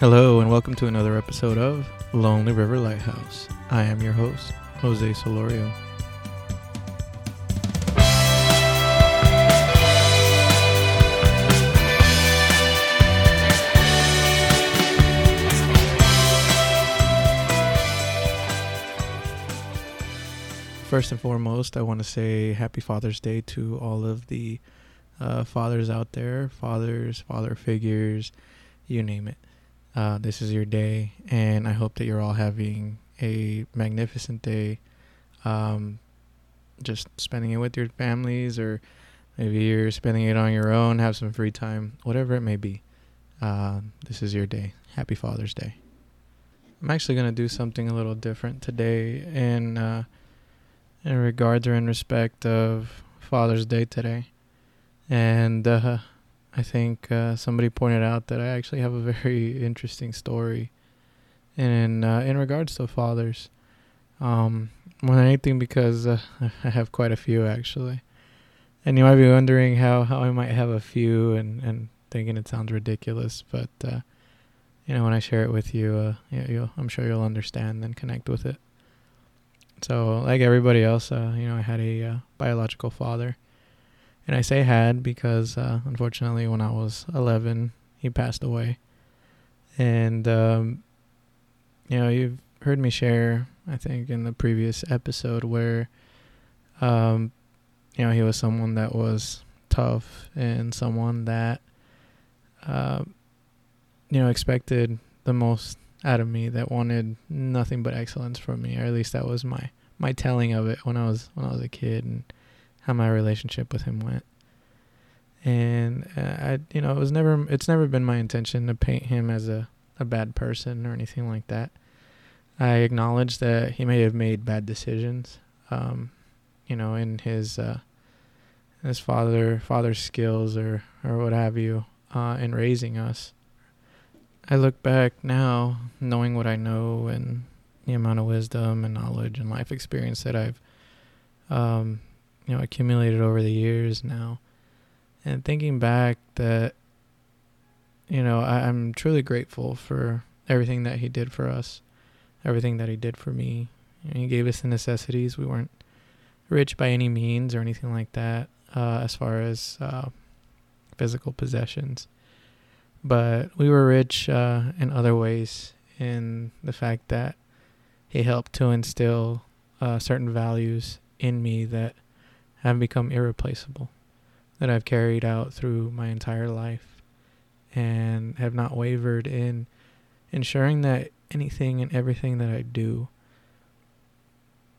Hello, and welcome to another episode of Lonely River Lighthouse. I am your host, Jose Solorio. First and foremost, I want to say Happy Father's Day to all of the uh, fathers out there, fathers, father figures, you name it. Uh, this is your day, and I hope that you're all having a magnificent day. Um, just spending it with your families, or maybe you're spending it on your own, have some free time, whatever it may be. Uh, this is your day. Happy Father's Day. I'm actually going to do something a little different today in, uh, in regards or in respect of Father's Day today. And uh, I think uh, somebody pointed out that I actually have a very interesting story in uh, in regards to fathers. Um, more than anything, because uh, I have quite a few actually, and you might be wondering how, how I might have a few and, and thinking it sounds ridiculous, but uh, you know when I share it with you, uh, you I'm sure you'll understand and connect with it. So, like everybody else, uh, you know, I had a biological father and I say had because uh, unfortunately, when I was 11, he passed away. And, um, you know, you've heard me share, I think, in the previous episode where, um, you know, he was someone that was tough and someone that, uh, you know, expected the most out of me, that wanted nothing but excellence from me, or at least that was my my telling of it when I was when I was a kid and how my relationship with him went. And uh, I, you know, it was never, it's never been my intention to paint him as a, a bad person or anything like that. I acknowledge that he may have made bad decisions, um, you know, in his, uh, his father, father's skills or, or what have you, uh, in raising us. I look back now, knowing what I know and the amount of wisdom and knowledge and life experience that I've, um, you know accumulated over the years now. And thinking back that you know I, i'm truly grateful for everything that he did for us everything that he did for me. He gave us the necessities. We weren't rich by any means or anything like that uh, as far as uh, physical possessions. But we were rich uh, in other ways in the fact that he helped to instill uh, certain values in me that have become irreplaceable, that I've carried out through my entire life, and have not wavered in ensuring that anything and everything that I do,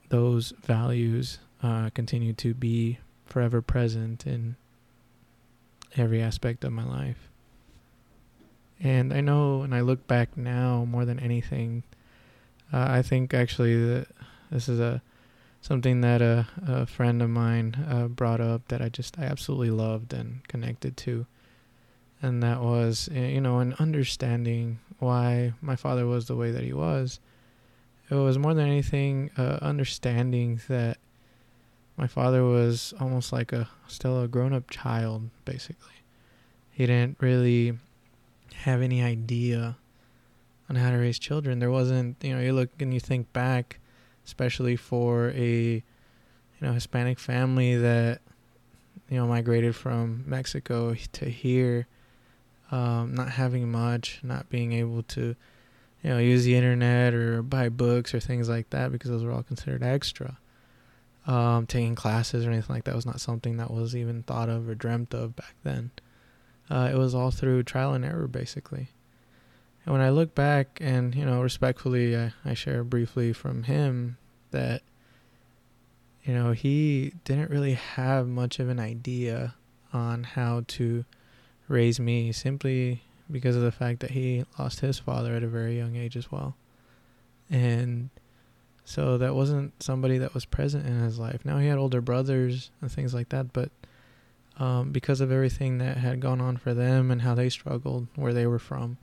those values uh, continue to be forever present in every aspect of my life. And I know, and I look back now more than anything, uh, I think actually that this is a something that a, a friend of mine uh, brought up that I just I absolutely loved and connected to, and that was you know an understanding why my father was the way that he was. It was more than anything uh, understanding that my father was almost like a still a grown up child basically. He didn't really have any idea on how to raise children. There wasn't you know you look and you think back especially for a you know Hispanic family that you know migrated from Mexico to here, um, not having much, not being able to you know use the internet or buy books or things like that because those were all considered extra. Um, taking classes or anything like that was not something that was even thought of or dreamt of back then. Uh, it was all through trial and error, basically. And when I look back and, you know, respectfully, I, I share briefly from him that, you know, he didn't really have much of an idea on how to raise me simply because of the fact that he lost his father at a very young age as well. And so that wasn't somebody that was present in his life. Now he had older brothers and things like that, but um, because of everything that had gone on for them and how they struggled where they were from,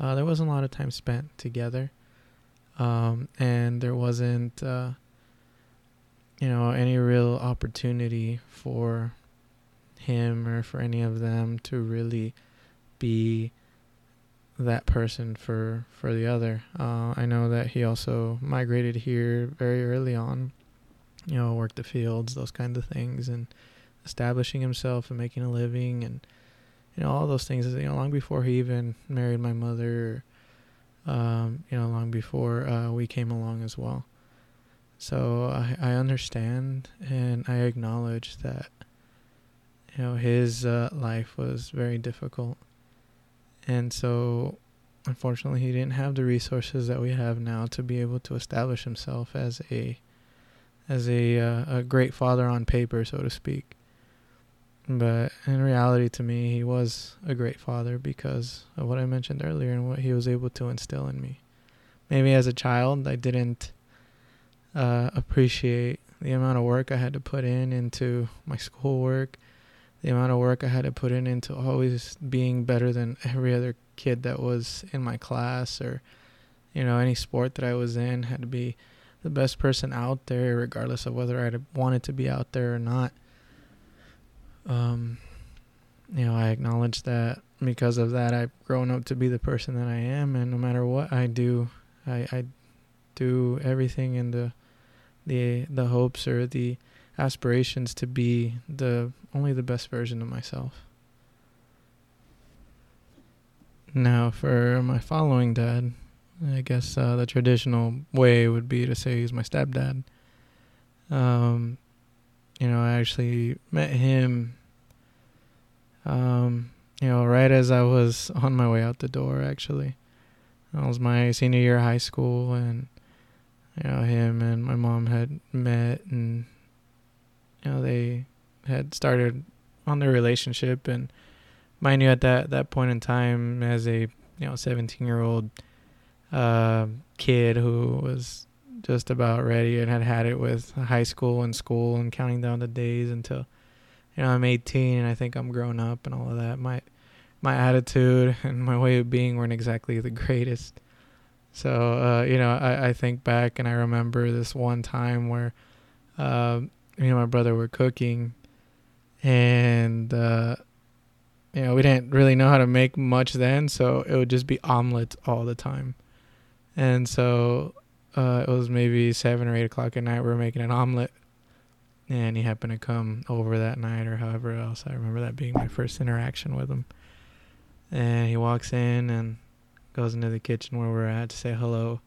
uh, there wasn't a lot of time spent together, um, and there wasn't, uh, you know, any real opportunity for him or for any of them to really be that person for for the other. Uh, I know that he also migrated here very early on. You know, worked the fields, those kinds of things, and establishing himself and making a living, and you know all those things. You know, long before he even married my mother, um, you know, long before uh, we came along as well. So I I understand and I acknowledge that. You know, his uh, life was very difficult and so, unfortunately, he didn't have the resources that we have now to be able to establish himself as a as a uh, a great father on paper, so to speak. But in reality, to me, he was a great father because of what I mentioned earlier and what he was able to instill in me. Maybe as a child, I didn't uh, appreciate the amount of work I had to put in into my schoolwork the amount of work I had to put in into always being better than every other kid that was in my class or you know any sport that I was in had to be the best person out there regardless of whether I wanted to be out there or not um you know I acknowledge that because of that I've grown up to be the person that I am and no matter what I do I I do everything in the the the hopes or the aspirations to be the only the best version of myself. Now, for my following dad, I guess uh, the traditional way would be to say he's my stepdad. Um, you know, I actually met him, um, you know, right as I was on my way out the door, actually. That was my senior year of high school, and, you know, him and my mom had met, and you know they had started on their relationship and mind you at that that point in time as a you know 17 year old uh, kid who was just about ready and had had it with high school and school and counting down the days until you know I'm 18 and I think I'm grown up and all of that. My my attitude and my way of being weren't exactly the greatest. So uh, you know I, I think back and I remember this one time where uh, me and my brother were cooking, and uh, you know we didn't really know how to make much then, so it would just be omelets all the time, and so uh, it was maybe seven or eight o'clock at night. We were making an omelet, and he happened to come over that night or however else. I remember that being my first interaction with him, and he walks in and goes into the kitchen where we're at to say hello.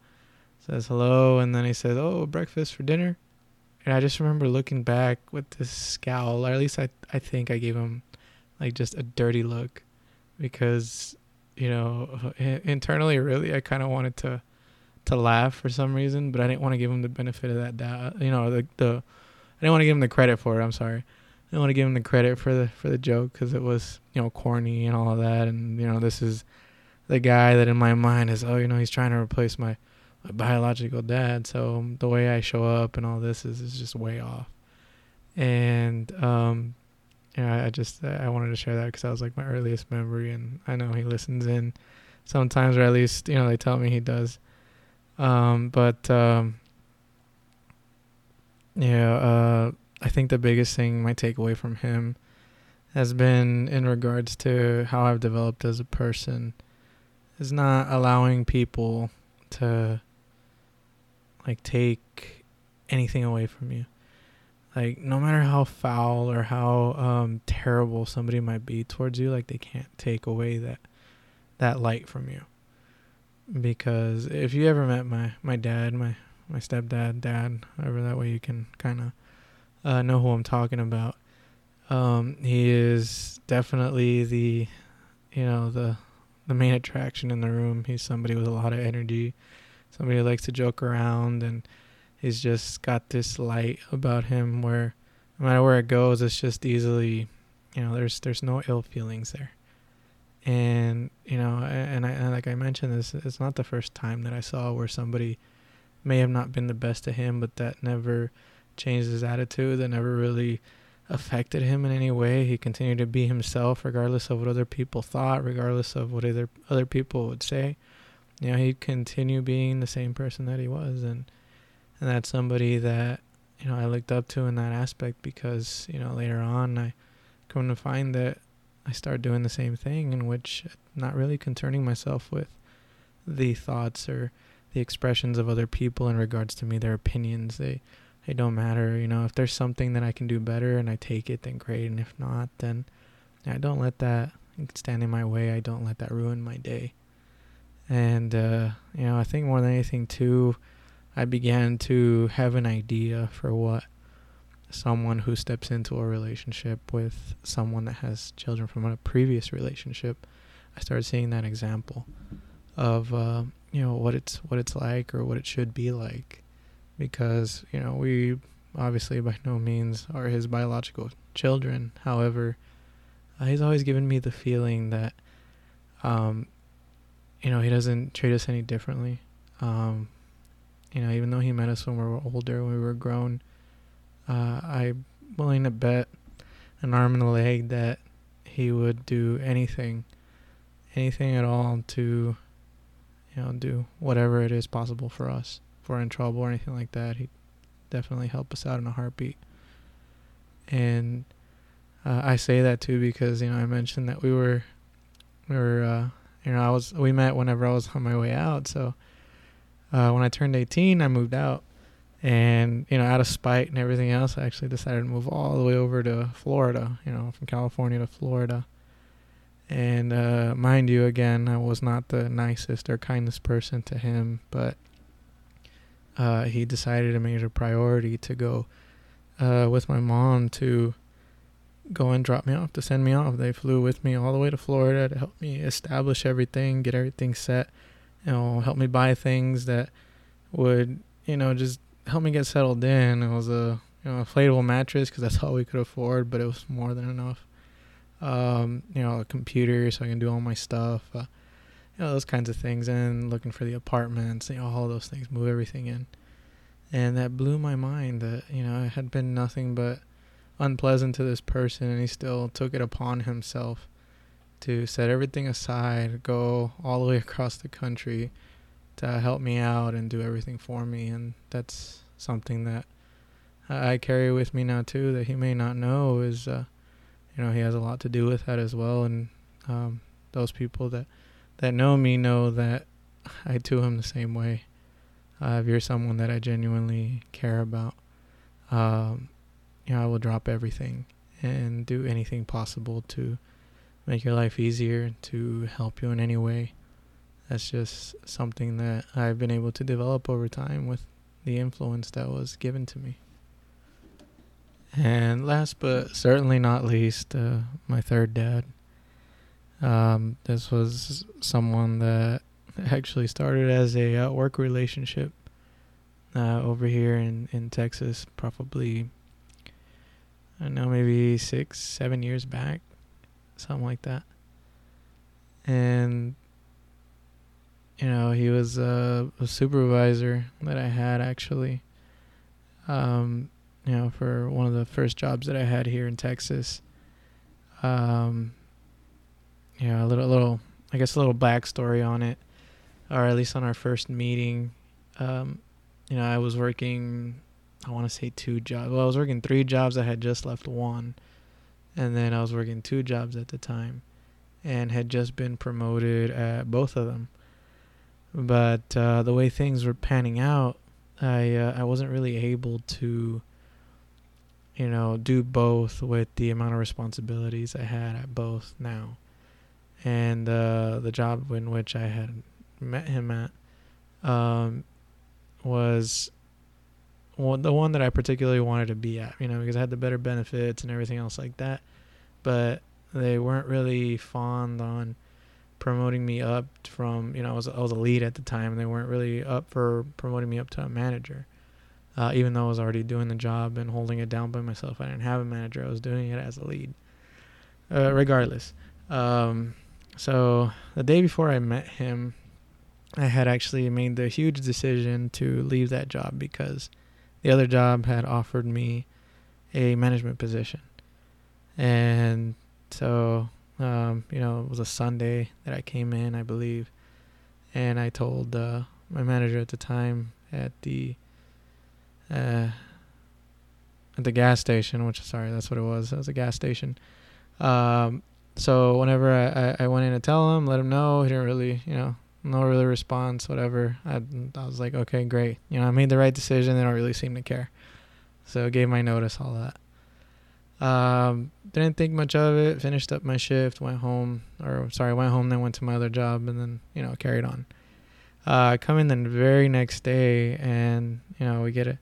Says hello, and then he says, "Oh, breakfast for dinner." And I just remember looking back with this scowl, or at least I I think I gave him like just a dirty look because you know internally really I kind of wanted to to laugh for some reason, but I didn't want to give him the benefit of that doubt. You know, the the I didn't want to give him the credit for it. I'm sorry. I didn't want to give him the credit for the for the joke because it was you know corny and all of that, and you know this is the guy that in my mind is oh you know he's trying to replace my my biological dad. So the way I show up and all this is, is just way off. And, um, you yeah, I just, I wanted to share that because that was like my earliest memory. And I know he listens in sometimes, or at least, you know, they tell me he does. Um, but, um, yeah, uh, I think the biggest thing my takeaway from him has been in regards to how I've developed as a person is not allowing people to like take anything away from you. Like no matter how foul or how um, terrible somebody might be towards you, like they can't take away that that light from you. Because if you ever met my my dad, my my stepdad, dad, however that way you can kind of uh, know who I'm talking about. Um, he is definitely the, you know, the the main attraction in the room. He's somebody with a lot of energy somebody who likes to joke around and he's just got this light about him where no matter where it goes it's just easily you know there's there's no ill feelings there and you know and I and like I mentioned this it's not the first time that I saw where somebody may have not been the best to him but that never changed his attitude that never really affected him in any way. He continued to be himself regardless of what other people thought regardless of what other other people would say. You know, he'd continue being the same person that he was, and and that's somebody that you know I looked up to in that aspect because you know later on I come to find that I start doing the same thing, in which not really concerning myself with the thoughts or the expressions of other people in regards to me, their opinions. They they don't matter. You know, if there's something that I can do better and I take it, then great. And if not, then I don't let that stand in my way. I don't let that ruin my day. And uh, you know, I think more than anything too, I began to have an idea for what someone who steps into a relationship with someone that has children from a previous relationship. I started seeing that example of uh, you know what it's what it's like or what it should be like because you know we obviously by no means are his biological children. However, uh, he's always given me the feeling that, um, you know, he doesn't treat us any differently. Um, you know, even though he met us when we were older, when we were grown, uh, I'm willing to bet an arm and a leg that he would do anything, anything at all to, you know, do whatever it is possible for us if we're in trouble or anything like that, he'd definitely help us out in a heartbeat. And uh, I say that too because you know I mentioned that we were, we were, uh, you know, I was we met whenever I was on my way out. So uh, when I turned 18, I moved out, and you know, out of spite and everything else, I actually decided to move all the way over to Florida. You know, from California to Florida. And uh, mind you, again, I was not the nicest or kindest person to him, but uh, he decided to make it a priority to go uh, with my mom to go and drop me off, to send me off. They flew with me all the way to Florida to help me establish everything, get everything set, you know, help me buy things that would, you know, just help me get settled in. It was a, you know, inflatable mattress because that's all we could afford, but it was more than enough. Um, you know, a computer so I can do all my stuff. Uh, you know those kinds of things and looking for the apartments you know all those things move everything in and that blew my mind that you know it had been nothing but unpleasant to this person and he still took it upon himself to set everything aside go all the way across the country to help me out and do everything for me and that's something that I carry with me now too that he may not know is uh, you know he has a lot to do with that as well and um, those people that that know me know that I do him the same way. Uh, if you're someone that I genuinely care about, um, you know, I will drop everything and do anything possible to make your life easier, to help you in any way. That's just something that I've been able to develop over time with the influence that was given to me. And last but certainly not least, uh, my third dad. Um, this was someone that actually started as a uh, work relationship uh, over here in, in Texas, probably, I don't know, maybe six, seven years back, something like that. And, you know, he was a, supervisor that I had actually, um, you know, for one of the first jobs that I had here in Texas. Um, yeah, a little, a little, I guess, a little backstory on it, or at least on our first meeting. Um, you know, I was working, I want to say two jobs. Well, I was working three jobs. I had just left one, and then I was working two jobs at the time, and had just been promoted at both of them. But uh, the way things were panning out, I uh, I wasn't really able to you know, do both with the amount of responsibilities I had at both now and uh, the job in which I had met him at um, was one, the one that I particularly wanted to be at, you know, because I had the better benefits and everything else like that. But they weren't really fond on promoting me up from, you know, I was, I was a lead at the time. And they weren't really up for promoting me up to a manager. Uh, even though I was already doing the job and holding it down by myself, I didn't have a manager. I was doing it as a lead. Uh, regardless, um, so the day before I met him, I had actually made the huge decision to leave that job because the other job had offered me a management position. And so, um, you know, it was a Sunday that I came in, I believe. And I told uh, my manager at the time at the uh, at the gas station, which sorry, that's what it was. It was a gas station. Um, so whenever I, I, I went in to tell him, let him know, he didn't really, you know, no really response, whatever. I, I was like, okay, great. You know, I made the right decision. They don't really seem to care. So gave my notice, all that. Um, didn't think much of it. Finished up my shift, went home, or sorry, went home, then went to my other job, and then you know carried on. Uh, come in the very next day, and you know we get a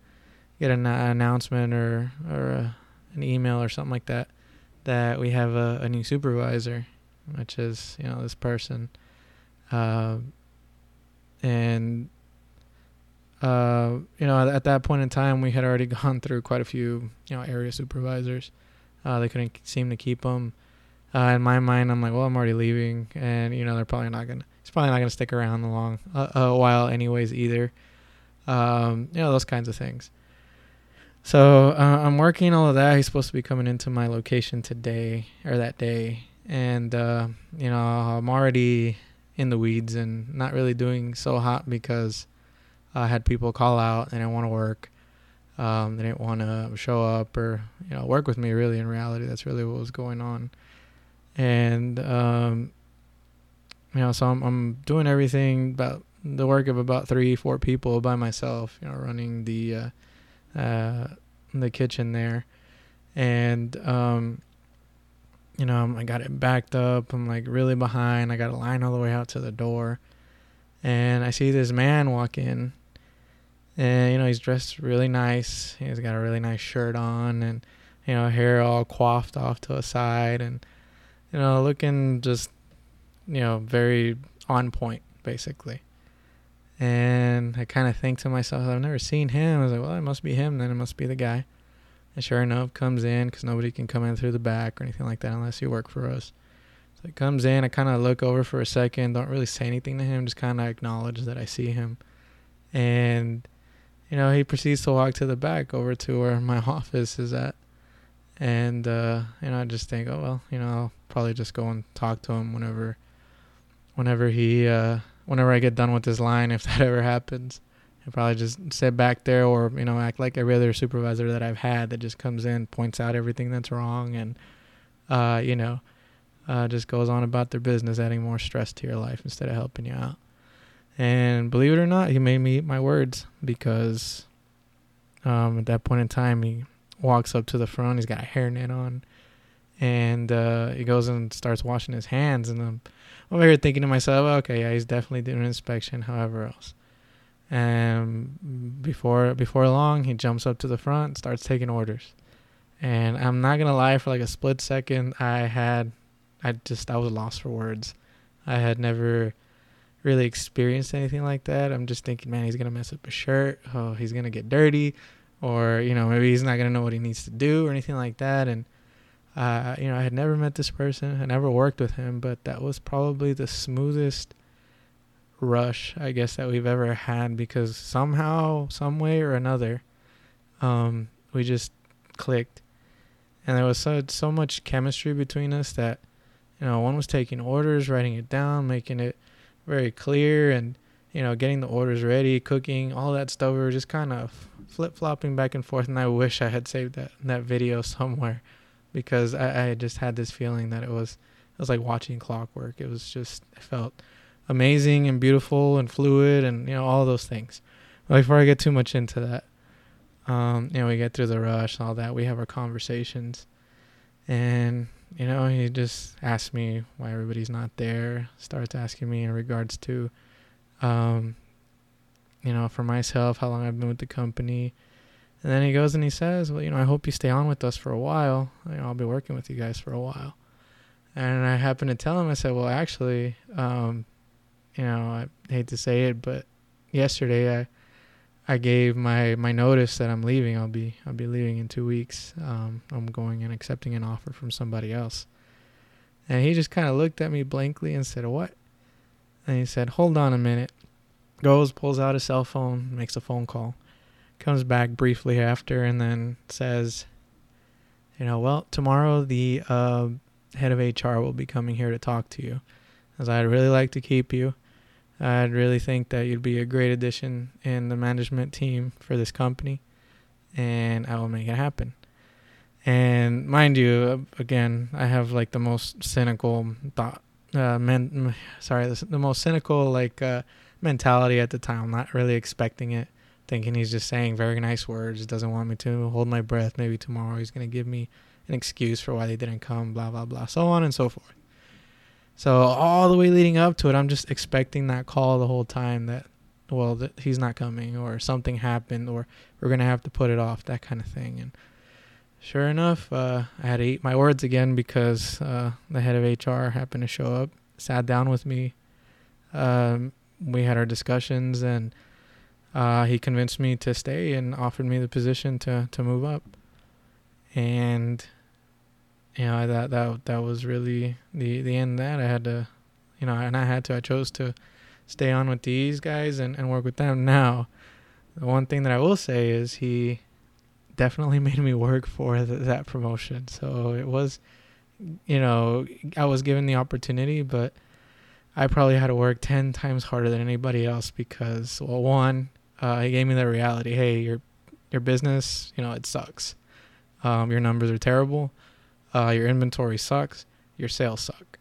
get an announcement or or a, an email or something like that that we have a, a new supervisor, which is you know this person, uh, and uh, you know at that point in time we had already gone through quite a few you know area supervisors uh, they couldn't seem to keep him. Uh, in my mind, I'm like, well, I'm already leaving, and you know they're probably not gonna. He's probably not gonna stick around a long uh, a while, anyways, either. Um, you know those kinds of things. So uh, I'm working all of that. He's supposed to be coming into my location today or that day, and uh, you know I'm already in the weeds and not really doing so hot because I had people call out and I want to work. Um, they didn't want to show up or you know work with me. Really, in reality, that's really what was going on. And um, you know, so I'm, I'm doing everything about the work of about three, four people by myself. You know, running the uh, uh, the kitchen there, and um, you know, I got it backed up. I'm like really behind. I got a line all the way out to the door, and I see this man walk in and you know he's dressed really nice. He's got a really nice shirt on, and you know hair all coiffed off to a side, and you know looking just you know very on point basically. And I kind of think to myself, I've never seen him. I was like, well, it must be him. Then it must be the guy. And sure enough, comes in because nobody can come in through the back or anything like that unless you work for us. So he comes in. I kind of look over for a second, don't really say anything to him, just kind of acknowledge that I see him. And you know, he proceeds to walk to the back over to where my office is at. And, uh, you know, I just think, oh, well, you know, I'll probably just go and talk to him whenever, whenever he, uh, whenever I get done with this line, if that ever happens. I'll probably just sit back there or, you know, act like every other supervisor that I've had that just comes in, points out everything that's wrong and, uh, you know, uh, just goes on about their business, adding more stress to your life instead of helping you out. And believe it or not, he made me eat my words because um, at that point in time, he walks up to the front. He's got a hairnet on, and uh, he goes and starts washing his hands. And I'm over here thinking to myself, okay, yeah, he's definitely doing an inspection. However else, and before before long, he jumps up to the front, starts taking orders. And I'm not gonna lie, for like a split second, I had, I just I was lost for words. I had never really experienced anything like that. I'm just thinking, man, he's gonna mess up a shirt. Oh, he's gonna get dirty, or you know, maybe he's not gonna know what he needs to do or anything like that. And uh, you know, I had never met this person. I never worked with him, but that was probably the smoothest rush, I guess, that we've ever had because somehow, some way or another, um, we just clicked, and there was so so much chemistry between us that you know, one was taking orders, writing it down, making it very clear and you know getting the orders ready cooking all that stuff. We were just kind of flip-flopping back and forth and i wish i had saved that that video somewhere because I, I just had this feeling that it was it was like watching clockwork. It was just it felt amazing and beautiful and fluid and you know all those things. But before i get too much into that um, you know we get through the rush and all that we have our conversations. And you know, he just asks me why everybody's not there. Starts asking me in regards to, um, you know, for myself, how long I've been with the company. And then he goes and he says, well, you know, I hope you stay on with us for a while. You know, I'll be working with you guys for a while. And I happened to tell him, I said, well, actually, um, you know, I hate to say it, but yesterday I I gave my my notice that I'm leaving. I'll be I'll be leaving in two weeks. Um, I'm going and accepting an offer from somebody else. And he just kind of looked at me blankly and said, "What?" And he said, "Hold on a minute." Goes, pulls out his cell phone, makes a phone call, comes back briefly after, and then says, "You know, well, tomorrow the uh, head of HR will be coming here to talk to you, as I'd really like to keep you." I'd really think that you'd be a great addition in the management team for this company, and I will make it happen. And mind you, again, I have like the most cynical thought, uh, men, sorry, the, the most cynical like uh, mentality at the time. Not really expecting it, thinking he's just saying very nice words, doesn't want me to hold my breath. Maybe tomorrow he's gonna give me an excuse for why they didn't come, blah blah blah, so on and so forth. So all the way leading up to it, I'm just expecting that call the whole time that, well, that he's not coming or something happened or we're gonna have to put it off, that kind of thing. And sure enough, uh, I had to eat my words again because uh, the head of HR happened to show up, sat down with me. Um, we had our discussions, and uh, he convinced me to stay and offered me the position to to move up. And you know that that that was really the the end that. I had to you know and i had to i chose to stay on with these guys and, and work with them. Now the one thing that i will say is he definitely made me work for the, that promotion. So it was you know i was given the opportunity but i probably had to work 10 times harder than anybody else because well one uh, he gave me the reality hey your your business you know it sucks. Um, your numbers are terrible uh, your inventory sucks, your sales suck.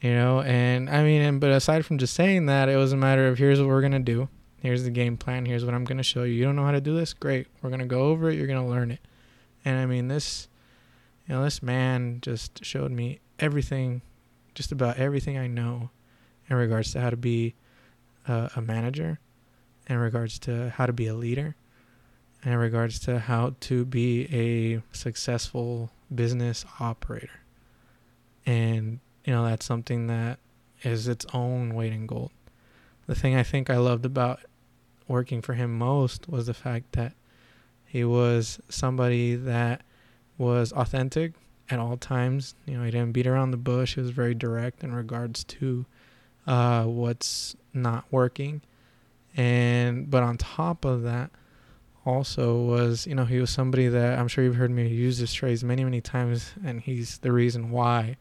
You know, and I mean, and, but aside from just saying that, it was a matter of here's what we're gonna do. Here's the game plan. Here's what I'm gonna show you. You don't know how to do this? Great. We're gonna go over it. You're gonna learn it. And I mean, this, you know, this man just showed me everything, just about everything I know, in regards to how to be a manager, in regards to how to be a leader, in regards to how to be a successful business operator. And, you know, that's something that is its own weight in gold. The thing I think I loved about working for him most was the fact that he was somebody that was authentic at all times. You know, he didn't beat around the bush. He was very direct in regards to uh, what's not working. And but on top of that, also was, you know, he was somebody that I'm sure you've heard me use this phrase many, many times, and he's the reason why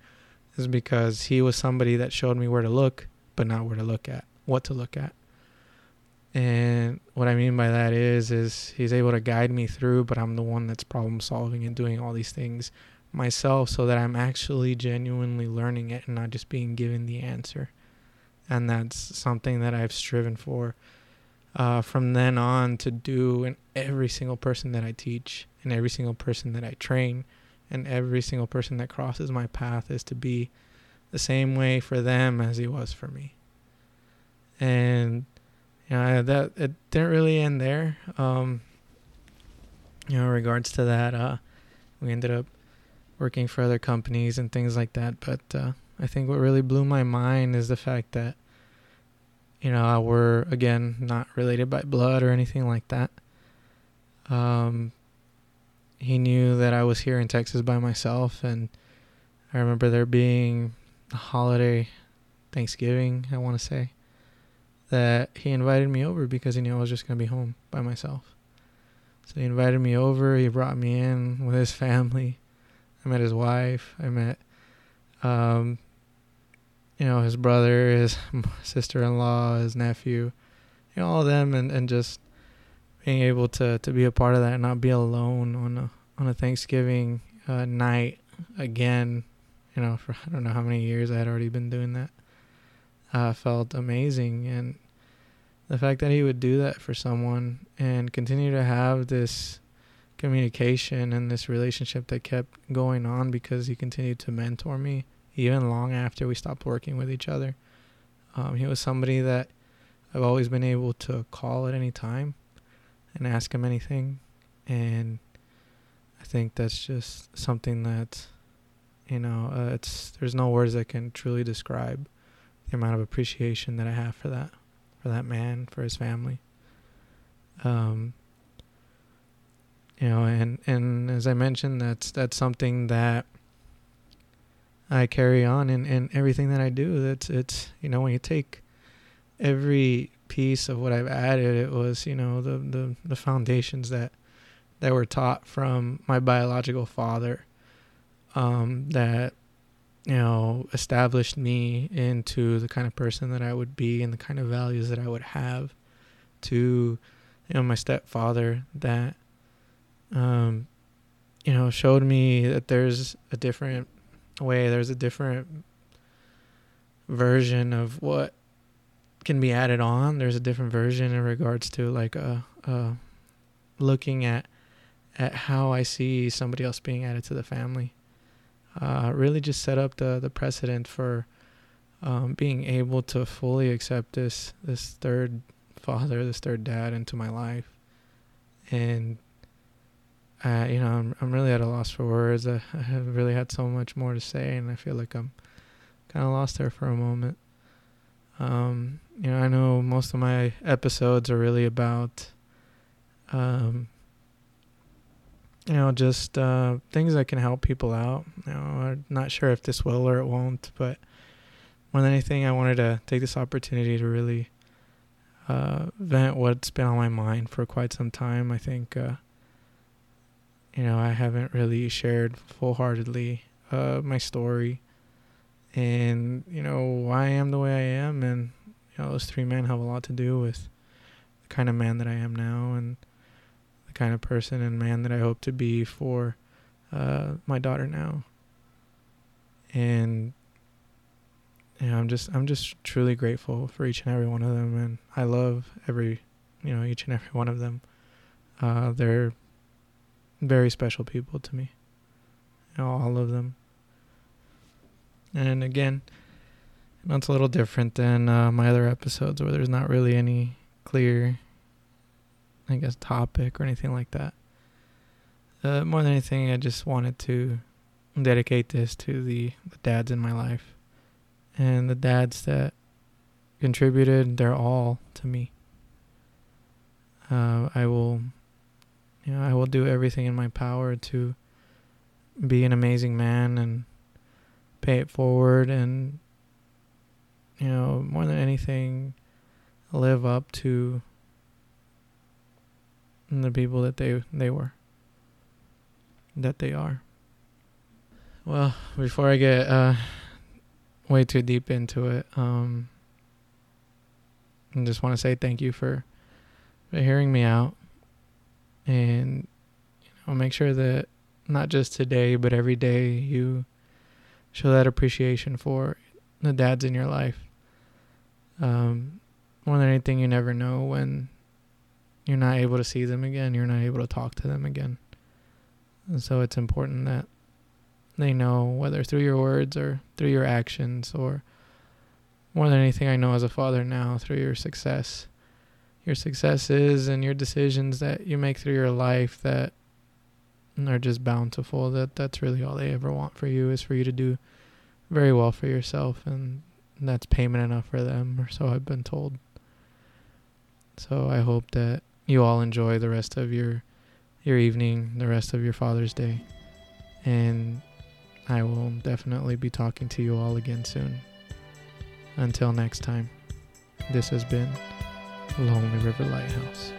is because he was somebody that showed me where to look, but not where to look at, what to look at. And what I mean by that is, is he's able to guide me through, but I'm the one that's problem solving and doing all these things myself so that I'm actually genuinely learning it and not just being given the answer. And that's something that I've striven for uh, from then on to do in every single person that I teach and every single person that I train and every single person that crosses my path is to be the same way for them as he was for me. And you know that it didn't really end there. Um, you know, in regards to that, uh, we ended up working for other companies and things like that. But uh, I think what really blew my mind is the fact that you know, we're again not related by blood or anything like that. Um, he knew that I was here in Texas by myself, and I remember there being a holiday, Thanksgiving, I want to say, that he invited me over because he knew I was just gonna be home by myself. So he invited me over. He brought me in with his family. I met his wife. I met um, you know, his brother, his sister-in-law, his nephew, you know, all of them, and, and just being able to, to be a part of that and not be alone on a on a Thanksgiving uh, night again. You know, for I don't know how many years I had already been doing that. Uh, felt amazing, and the fact that he would do that for someone and continue to have this communication and this relationship that kept going on because he continued to mentor me even long after we stopped working with each other. Um, he was somebody that I've always been able to call at any time and ask him anything. And I think that's just something that, you know, uh, it's there's no words that can truly describe the amount of appreciation that I have for that, for that man, for his family. Um, you know, and and as I mentioned, that's that's something that I carry on in, in everything that I do. That's it's you know when you take every piece of what I've added, it was you know the the the foundations that that were taught from my biological father, um, that you know established me into the kind of person that I would be and the kind of values that I would have, to you know my stepfather that um you know, showed me that there's a different way, there's a different version of what can be added on. There's a different version in regards to like uh, uh, looking at at how I see somebody else being added to the family. Uh, really, just set up the the precedent for um, being able to fully accept this this third father, this third dad into my life, and uh, you know, I'm I'm really at a loss for words. I, I have really had so much more to say, and I feel like I'm kind of lost there for a moment. Um, you know, I know most of my episodes are really about, um, you know, just uh, things that can help people out. You know, I'm not sure if this will or it won't, but more than anything, I wanted to take this opportunity to really uh, vent what's been on my mind for quite some time. I think, uh, you know, I haven't really shared full heartedly uh, my story and you know why I am the way I am, and you know those three men have a lot to do with the kind of man that I am now, and the kind of person and man that I hope to be for uh, my daughter now. And you know, I'm just I'm just truly grateful for each and every one of them, and I love every you know each and every one of them. Uh, they're very special people to me. All of them. And again, that's a little different than uh, my other episodes where there's not really any clear, I guess, topic or anything like that. Uh, more than anything, I just wanted to dedicate this to the, the dads in my life and the dads that contributed their all to me. Uh, I will, you know, I will do everything in my power to be an amazing man and pay it forward and you know more than anything live up to the people that they they were that they are. Well before i get uh way too deep into it um i just want to say thank you for, for hearing me out and you know make sure that not just today but every day you show that appreciation for the dads in your life. Um, more than anything, you never know when you're not able to see them again, you're not able to talk to them again. And so it's important that they know, whether through your words or through your actions, or more than anything, I know as a father now, through your success, your successes and your decisions that you make through your life that are just bountiful. That that's really all they ever want for you is for you to do very well for yourself, and that's payment enough for them, or so I've been told. So I hope that you all enjoy the rest of your your evening, the rest of your Father's Day, and I will definitely be talking to you all again soon. Until next time, this has been Lonely River Lighthouse.